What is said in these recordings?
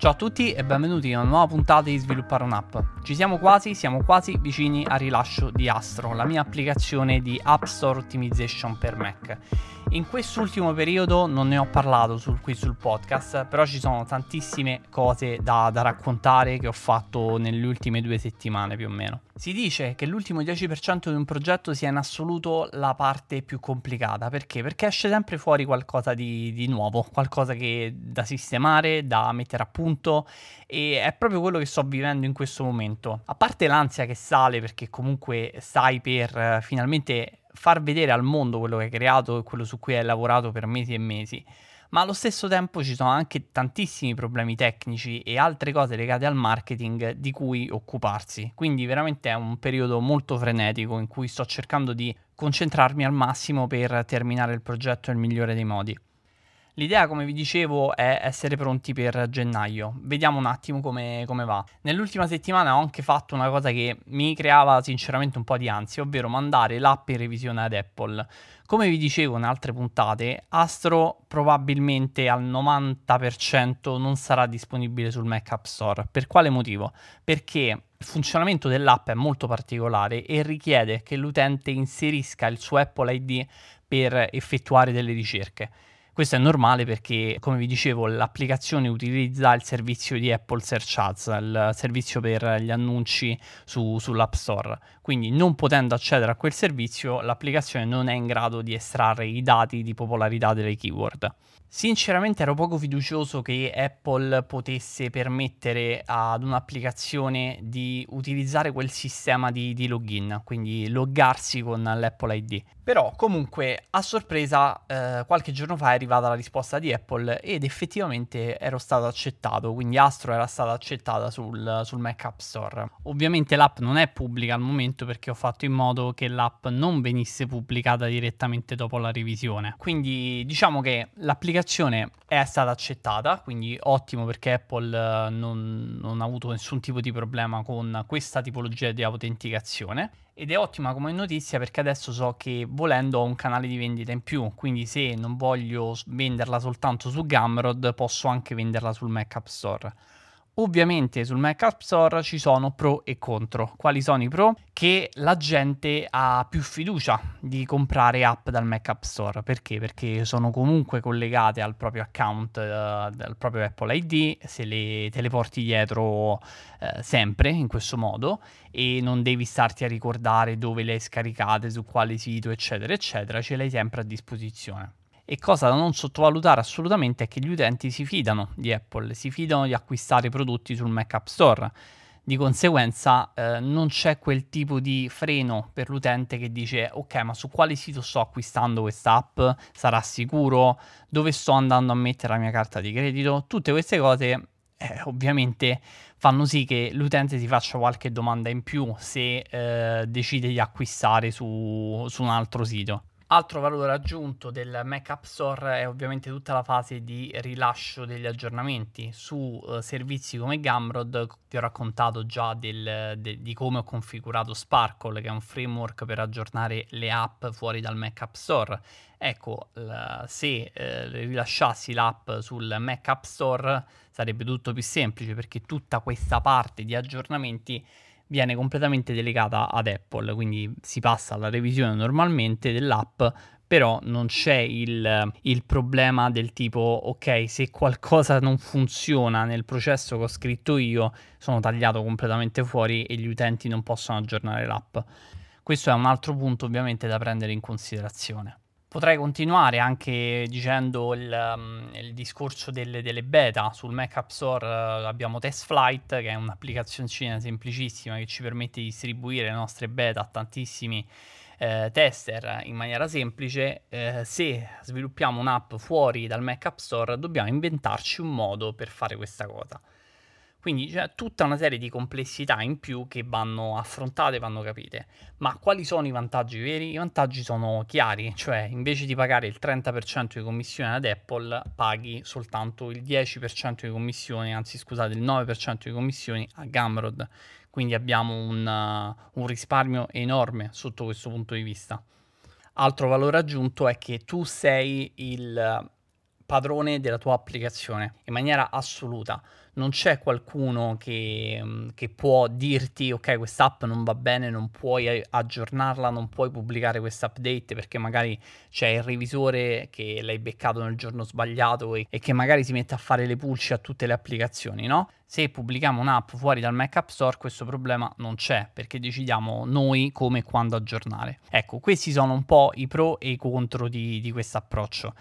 Ciao a tutti e benvenuti in una nuova puntata di Sviluppare un'app. Ci siamo quasi, siamo quasi vicini al rilascio di Astro, la mia applicazione di App Store Optimization per Mac. In quest'ultimo periodo non ne ho parlato sul, qui sul podcast, però ci sono tantissime cose da, da, raccontare che ho fatto nelle ultime due settimane più o meno. Si dice che l'ultimo 10% di un progetto sia in assoluto la parte più complicata, perché? Perché esce sempre fuori qualcosa di, di nuovo, qualcosa che da sistemare, da mettere a punto e è proprio quello che sto vivendo in questo momento. A parte l'ansia che sale perché comunque stai per uh, finalmente far vedere al mondo quello che hai creato e quello su cui hai lavorato per mesi e mesi. Ma allo stesso tempo ci sono anche tantissimi problemi tecnici e altre cose legate al marketing di cui occuparsi. Quindi veramente è un periodo molto frenetico in cui sto cercando di concentrarmi al massimo per terminare il progetto nel migliore dei modi. L'idea, come vi dicevo, è essere pronti per gennaio. Vediamo un attimo come, come, va. Nell'ultima settimana ho anche fatto una cosa che mi creava sinceramente un po' di ansia, ovvero mandare l'app in revisione ad Apple. Come vi dicevo in altre puntate, Astro probabilmente al 90% non sarà disponibile sul Mac App Store. Per quale motivo? Perché il funzionamento dell'app è molto particolare e richiede che l'utente inserisca il suo Apple ID per effettuare delle ricerche. Questo è normale perché, come vi dicevo, l'applicazione utilizza il servizio di Apple Search Ads, il servizio per gli annunci su, sull'App Store. Quindi, non potendo accedere a quel servizio, l'applicazione non è in grado di estrarre i dati di popolarità delle keyword. Sinceramente ero poco fiducioso che Apple potesse permettere ad un'applicazione di utilizzare quel sistema di, di login, quindi loggarsi con l'Apple ID. Però comunque a sorpresa eh, qualche giorno fa è arrivata la risposta di Apple ed effettivamente ero stato accettato, quindi Astro era stata accettata sul, sul Mac App Store. Ovviamente l'app non è pubblica al momento perché ho fatto in modo che l'app non venisse pubblicata direttamente dopo la revisione. Quindi diciamo che l'applicazione è stata accettata, quindi ottimo perché Apple eh, non, non ha avuto nessun tipo di problema con questa tipologia di autenticazione ed è ottima come notizia perché adesso so che volendo ho un canale di vendita in più, quindi se non voglio venderla soltanto su Gumroad posso anche venderla sul Mac App Store. Ovviamente sul Mac App Store ci sono pro e contro. Quali sono i pro? Che la gente ha più fiducia di comprare app dal Mac App Store. Perché? Perché sono comunque collegate al proprio account, uh, al proprio Apple ID, se le, te le porti dietro uh, sempre in questo modo e non devi starti a ricordare dove le hai scaricate, su quale sito, eccetera, eccetera, ce l'hai sempre a disposizione. E cosa da non sottovalutare assolutamente è che gli utenti si fidano di Apple, si fidano di acquistare prodotti sul Mac App Store. Di conseguenza eh, non c'è quel tipo di freno per l'utente che dice ok ma su quale sito sto acquistando questa app? Sarà sicuro? Dove sto andando a mettere la mia carta di credito? Tutte queste cose eh, ovviamente fanno sì che l'utente si faccia qualche domanda in più se eh, decide di acquistare su, su un altro sito. Altro valore aggiunto del Mac App Store è ovviamente tutta la fase di rilascio degli aggiornamenti su uh, servizi come Gumroad. Vi ho raccontato già del, de, di come ho configurato Sparkle, che è un framework per aggiornare le app fuori dal Mac App Store. Ecco, l- se eh, rilasciassi l'app sul Mac App Store sarebbe tutto più semplice perché tutta questa parte di aggiornamenti viene completamente delegata ad Apple, quindi si passa alla revisione normalmente dell'app, però non c'è il, il, problema del tipo ok se qualcosa non funziona nel processo che ho scritto io sono tagliato completamente fuori e gli utenti non possono aggiornare l'app. Questo è un altro punto ovviamente da prendere in considerazione Potrei continuare anche dicendo il, um, il discorso delle, delle, beta. Sul Mac App Store uh, abbiamo Test Flight, che è un'applicazione semplicissima che ci permette di distribuire le nostre beta a tantissimi eh, tester in maniera semplice. Eh, se sviluppiamo un'app fuori dal Mac App Store, dobbiamo inventarci un modo per fare questa cosa. Quindi c'è tutta una serie di complessità in più che vanno affrontate, vanno capite. Ma quali sono i vantaggi veri? I vantaggi sono chiari, cioè invece di pagare il 30% di commissione ad Apple, paghi soltanto il 10% di commissioni, anzi scusate, il 9% di commissioni a Gumroad. Quindi abbiamo un, uh, un risparmio enorme sotto questo punto di vista. Altro valore aggiunto è che tu sei il padrone della tua applicazione in maniera assoluta. Non c'è qualcuno che, mm, che può dirti ok questa app non va bene, non puoi aggiornarla, non puoi pubblicare questa update perché magari c'è il revisore che l'hai beccato nel giorno sbagliato e, e che magari si mette a fare le pulci a tutte le applicazioni, no? Se pubblichiamo un'app fuori dal Mac App Store questo problema non c'è perché decidiamo noi come e quando aggiornare. Ecco, questi sono un po' i pro e i contro di, di questo approccio.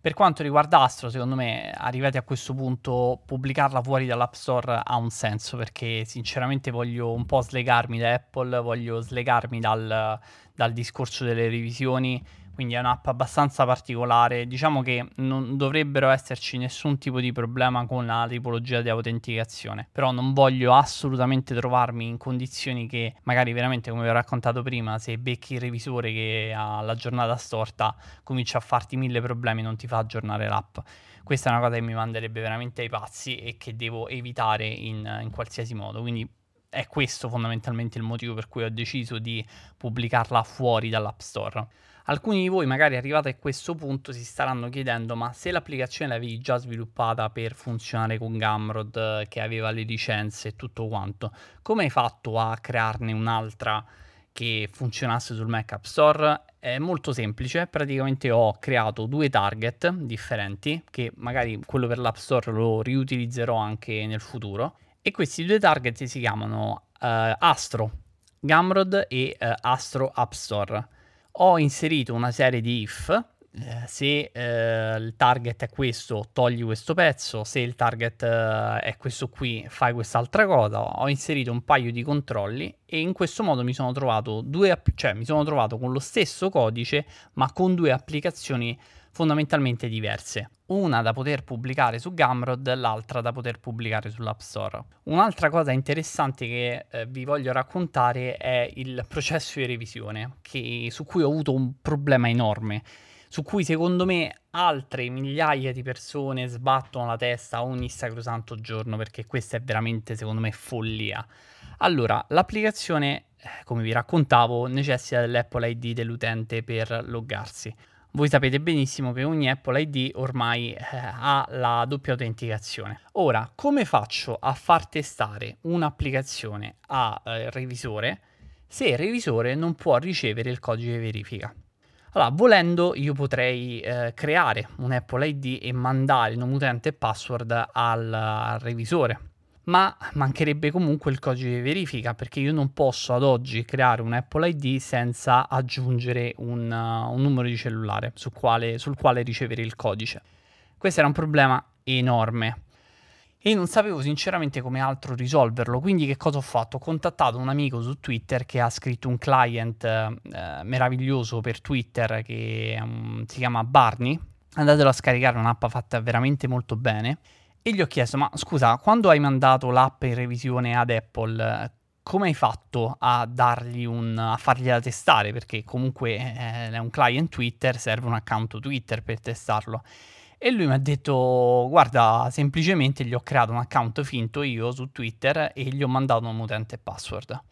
Per quanto riguarda Astro, secondo me, arrivati a questo punto, pubblicarla fuori dall'App Store ha un senso perché sinceramente voglio un po' slegarmi da Apple, voglio slegarmi dal, dal discorso delle revisioni quindi è un'app abbastanza particolare. Diciamo che non dovrebbero esserci nessun tipo di problema con la tipologia di autenticazione, però non voglio assolutamente trovarmi in condizioni che magari veramente, come vi ho raccontato prima, se becchi il revisore che ha la giornata storta, comincia a farti mille problemi, non ti fa aggiornare l'app. Questa è una cosa che mi manderebbe veramente ai pazzi e che devo evitare in, in qualsiasi modo. Quindi è questo fondamentalmente il motivo per cui ho deciso di pubblicarla fuori dall'App Store. Alcuni di voi magari arrivati a questo punto si staranno chiedendo ma se l'applicazione l'avevi già sviluppata per funzionare con Gamrod che aveva le licenze e tutto quanto, come hai fatto a crearne un'altra che funzionasse sul Mac App Store? È molto semplice, praticamente ho creato due target differenti che magari quello per l'App Store lo riutilizzerò anche nel futuro e questi due target si chiamano uh, Astro Gamrod e uh, Astro App Store ho inserito una serie di if. Eh, se eh, il target è questo, togli questo pezzo, se il target eh, è questo qui, fai quest'altra cosa. Ho inserito un paio di controlli e in questo modo mi sono trovato due, cioè mi sono trovato con lo stesso codice, ma con due applicazioni fondamentalmente diverse. Una da poter pubblicare su Gumroad, l'altra da poter pubblicare sull'App Store. Un'altra cosa interessante che eh, vi voglio raccontare è il processo di revisione, che, su cui ho avuto un problema enorme su cui secondo me altre migliaia di persone sbattono la testa ogni sacrosanto giorno perché questa è veramente secondo me follia. Allora, l'applicazione, eh, come vi raccontavo, necessita dell'Apple ID dell'utente per loggarsi. Voi sapete benissimo che ogni Apple ID ormai eh, ha la doppia autenticazione. Ora, come faccio a far testare un'applicazione al eh, revisore se il revisore non può ricevere il codice verifica? Allora, volendo, io potrei eh, creare un Apple ID e mandare nome utente e password al, al revisore ma mancherebbe comunque il codice di verifica perché io non posso ad oggi creare un Apple ID senza aggiungere un, uh, un numero di cellulare sul quale, sul quale ricevere il codice. Questo era un problema enorme e non sapevo sinceramente come altro risolverlo. Quindi che cosa ho fatto? Ho contattato un amico su Twitter che ha scritto un client eh, meraviglioso per Twitter che um, si chiama Barney. Andatelo a scaricare, un'app fatta veramente molto bene e gli ho chiesto, ma scusa, quando hai mandato l'app in revisione ad Apple, come hai fatto a dargli un, a fargliela testare? Perché comunque eh, è un client Twitter, serve un account Twitter per testarlo. E lui mi ha detto, guarda, semplicemente gli ho creato un account finto io su Twitter e gli ho mandato un utente e password.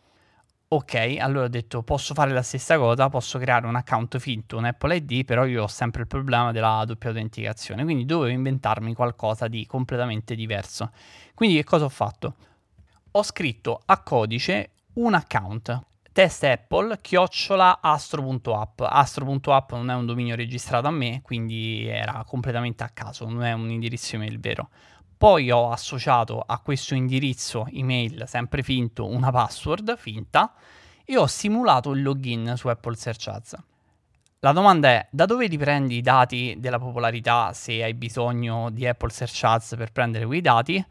Ok, allora ho detto posso fare la stessa cosa, posso creare un account finto, un Apple ID, però io ho sempre il problema della doppia autenticazione, quindi dovevo inventarmi qualcosa di completamente diverso. Quindi che cosa ho fatto? Ho scritto a codice un account, test Apple, chiocciola astro.app. Astro.app non è un dominio registrato a me, quindi era completamente a caso, non è un indirizzo email vero. Poi ho associato a questo indirizzo email sempre finto una password finta e ho simulato il login su Apple Search Ads. La domanda è da dove riprendi i dati della popolarità se hai bisogno di Apple Search Ads per prendere quei dati?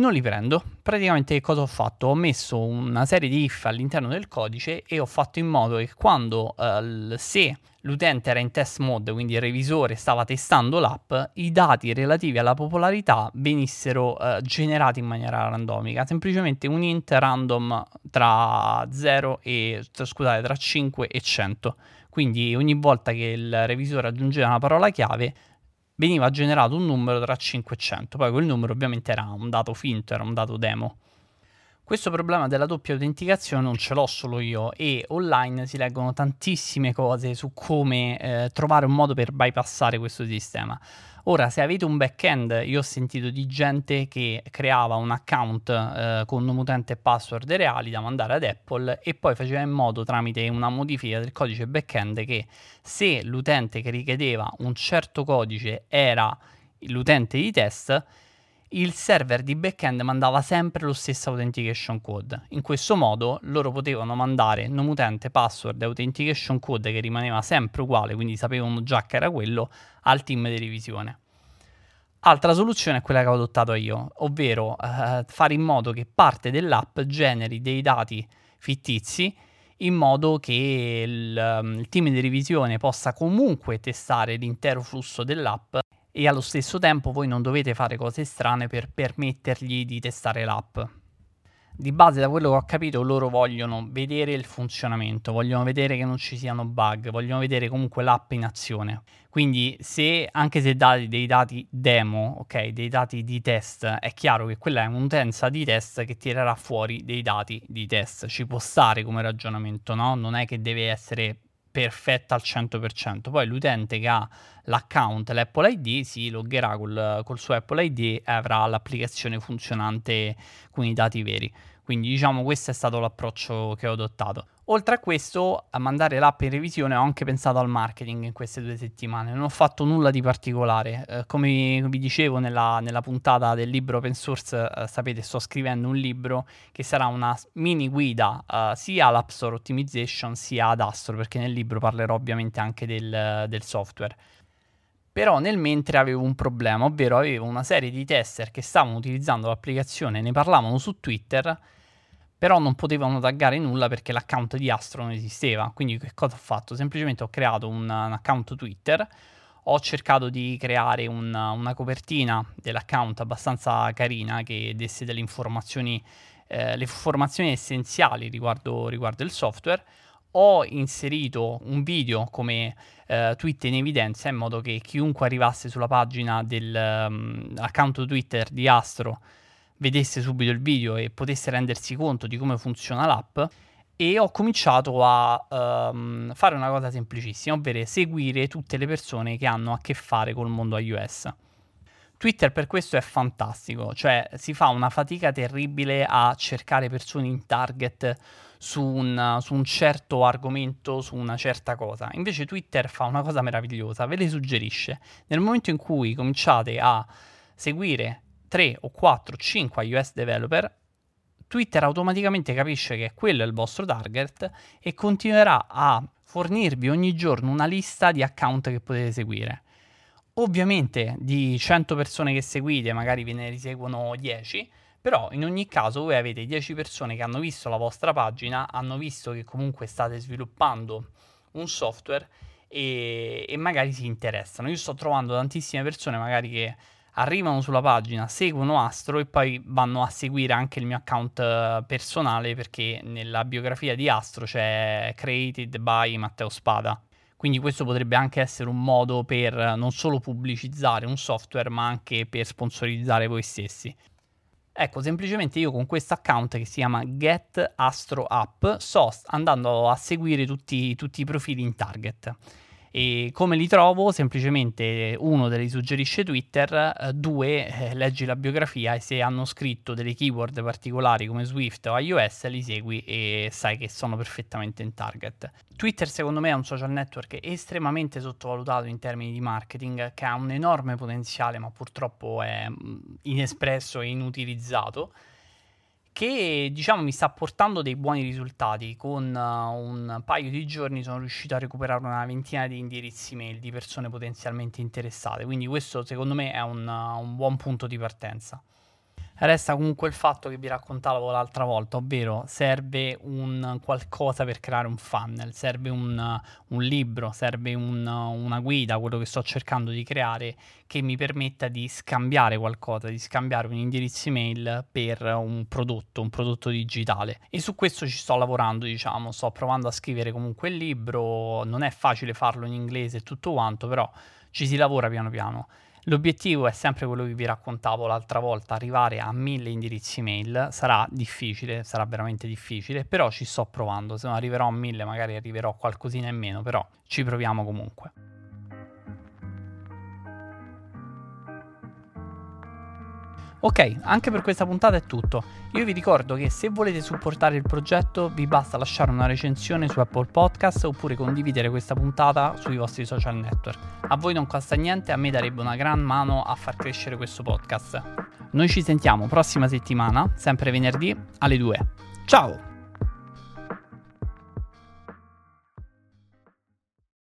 Non li prendo. Praticamente cosa ho fatto? Ho messo una serie di if all'interno del codice e ho fatto in modo che quando uh, se l'utente era in test mode, quindi il revisore stava testando l'app, i dati relativi alla popolarità venissero uh, generati in maniera randomica, semplicemente un int random tra 0 e scusate, tra 5 e 100. Quindi ogni volta che il revisore aggiungeva una parola chiave veniva generato un numero tra 5 e 100. Poi quel numero ovviamente era un dato finto, era un dato demo. Questo problema della doppia autenticazione non ce l'ho solo io e online si leggono tantissime cose su come eh, trovare un modo per bypassare questo sistema. Ora, se avete un backend, io ho sentito di gente che creava un account eh, con nome utente e password reali da mandare ad Apple e poi faceva in modo tramite una modifica del codice backend che se l'utente che richiedeva un certo codice era l'utente di test, il server di backend mandava sempre lo stesso authentication code. In questo modo loro potevano mandare nome utente, password e authentication code che rimaneva sempre uguale, quindi sapevano già che era quello, al team di revisione. Altra soluzione è quella che ho adottato io, ovvero eh, fare in modo che parte dell'app generi dei dati fittizi in modo che il, il team di revisione possa comunque testare l'intero flusso dell'app e allo stesso tempo voi non dovete fare cose strane per permettergli di testare l'app. Di base, da quello che ho capito, loro vogliono vedere il funzionamento, vogliono vedere che non ci siano bug, vogliono vedere comunque l'app in azione. Quindi, se anche se date dei dati demo, ok, dei dati di test, è chiaro che quella è un'utenza di test che tirerà fuori dei dati di test. Ci può stare come ragionamento, no? Non è che deve essere perfetta al 100%. Poi l'utente che ha l'account, l'Apple ID, si loggerà col, col suo Apple ID e avrà l'applicazione funzionante con i dati veri. Quindi diciamo questo è stato l'approccio che ho adottato. Oltre a questo, a mandare l'app in revisione ho anche pensato al marketing in queste due settimane. Non ho fatto nulla di particolare. Eh, come vi dicevo nella, nella, puntata del libro open source, eh, sapete, sto scrivendo un libro che sarà una mini guida eh, sia all'App Store Optimization sia ad Astro, perché nel libro parlerò ovviamente anche del, del software. Però nel mentre avevo un problema, ovvero avevo una serie di tester che stavano utilizzando l'applicazione, ne parlavano su Twitter però non potevano taggare nulla perché l'account di Astro non esisteva. Quindi che cosa ho fatto? Semplicemente ho creato un, un account Twitter, ho cercato di creare un, una copertina dell'account abbastanza carina che desse delle informazioni, eh, le informazioni essenziali riguardo, riguardo il software. Ho inserito un video come eh, tweet in evidenza in modo che chiunque arrivasse sulla pagina dell'account um, Twitter di Astro vedesse subito il video e potesse rendersi conto di come funziona l'app e ho cominciato a um, fare una cosa semplicissima, ovvero seguire tutte le persone che hanno a che fare col mondo iOS. Twitter per questo è fantastico, cioè si fa una fatica terribile a cercare persone in target su un, su un, certo argomento, su una certa cosa. Invece Twitter fa una cosa meravigliosa, ve le suggerisce. Nel momento in cui cominciate a seguire 3 o 4 o 5 iOS developer, Twitter automaticamente capisce che quello è il vostro target e continuerà a fornirvi ogni giorno una lista di account che potete seguire. Ovviamente di 100 persone che seguite magari ve ne riseguono 10, però in ogni caso voi avete 10 persone che hanno visto la vostra pagina, hanno visto che comunque state sviluppando un software e, e magari si interessano. Io sto trovando tantissime persone magari che arrivano sulla pagina, seguono Astro e poi vanno a seguire anche il mio account eh, personale perché nella biografia di Astro c'è created by Matteo Spada. Quindi questo potrebbe anche essere un modo per non solo pubblicizzare un software ma anche per sponsorizzare voi stessi. Ecco, semplicemente io con questo account che si chiama Get Astro App sto andando a seguire tutti, tutti i profili in target. E come li trovo? Semplicemente uno te li suggerisce Twitter, eh, due eh, leggi la biografia e se hanno scritto delle keyword particolari come Swift o iOS li segui e sai che sono perfettamente in target. Twitter secondo me è un social network estremamente sottovalutato in termini di marketing che ha un enorme potenziale ma purtroppo è mm, inespresso e inutilizzato che diciamo mi sta portando dei buoni risultati. Con uh, un paio di giorni sono riuscito a recuperare una ventina di indirizzi mail di persone potenzialmente interessate. Quindi questo secondo me è un, uh, un buon punto di partenza. Resta comunque il fatto che vi raccontavo l'altra volta, ovvero serve un qualcosa per creare un funnel, serve un, un libro, serve un, una guida, quello che sto cercando di creare, che mi permetta di scambiare qualcosa, di scambiare un indirizzo email per un prodotto, un prodotto digitale. E su questo ci sto lavorando, diciamo, sto provando a scrivere comunque il libro, non è facile farlo in inglese e tutto quanto, però ci si lavora piano piano. L'obiettivo è sempre quello che vi raccontavo l'altra volta, arrivare a mille indirizzi mail. Sarà difficile, sarà veramente difficile, però ci sto provando. Se non arriverò a mille, magari arriverò qualcosina in meno, però ci proviamo comunque. Ok, anche per questa puntata è tutto. Io vi ricordo che se volete supportare il progetto vi basta lasciare una recensione su Apple Podcast oppure condividere questa puntata sui vostri social network. A voi non costa niente, a me darebbe una gran mano a far crescere questo podcast. Noi ci sentiamo prossima settimana, sempre venerdì alle 2. Ciao!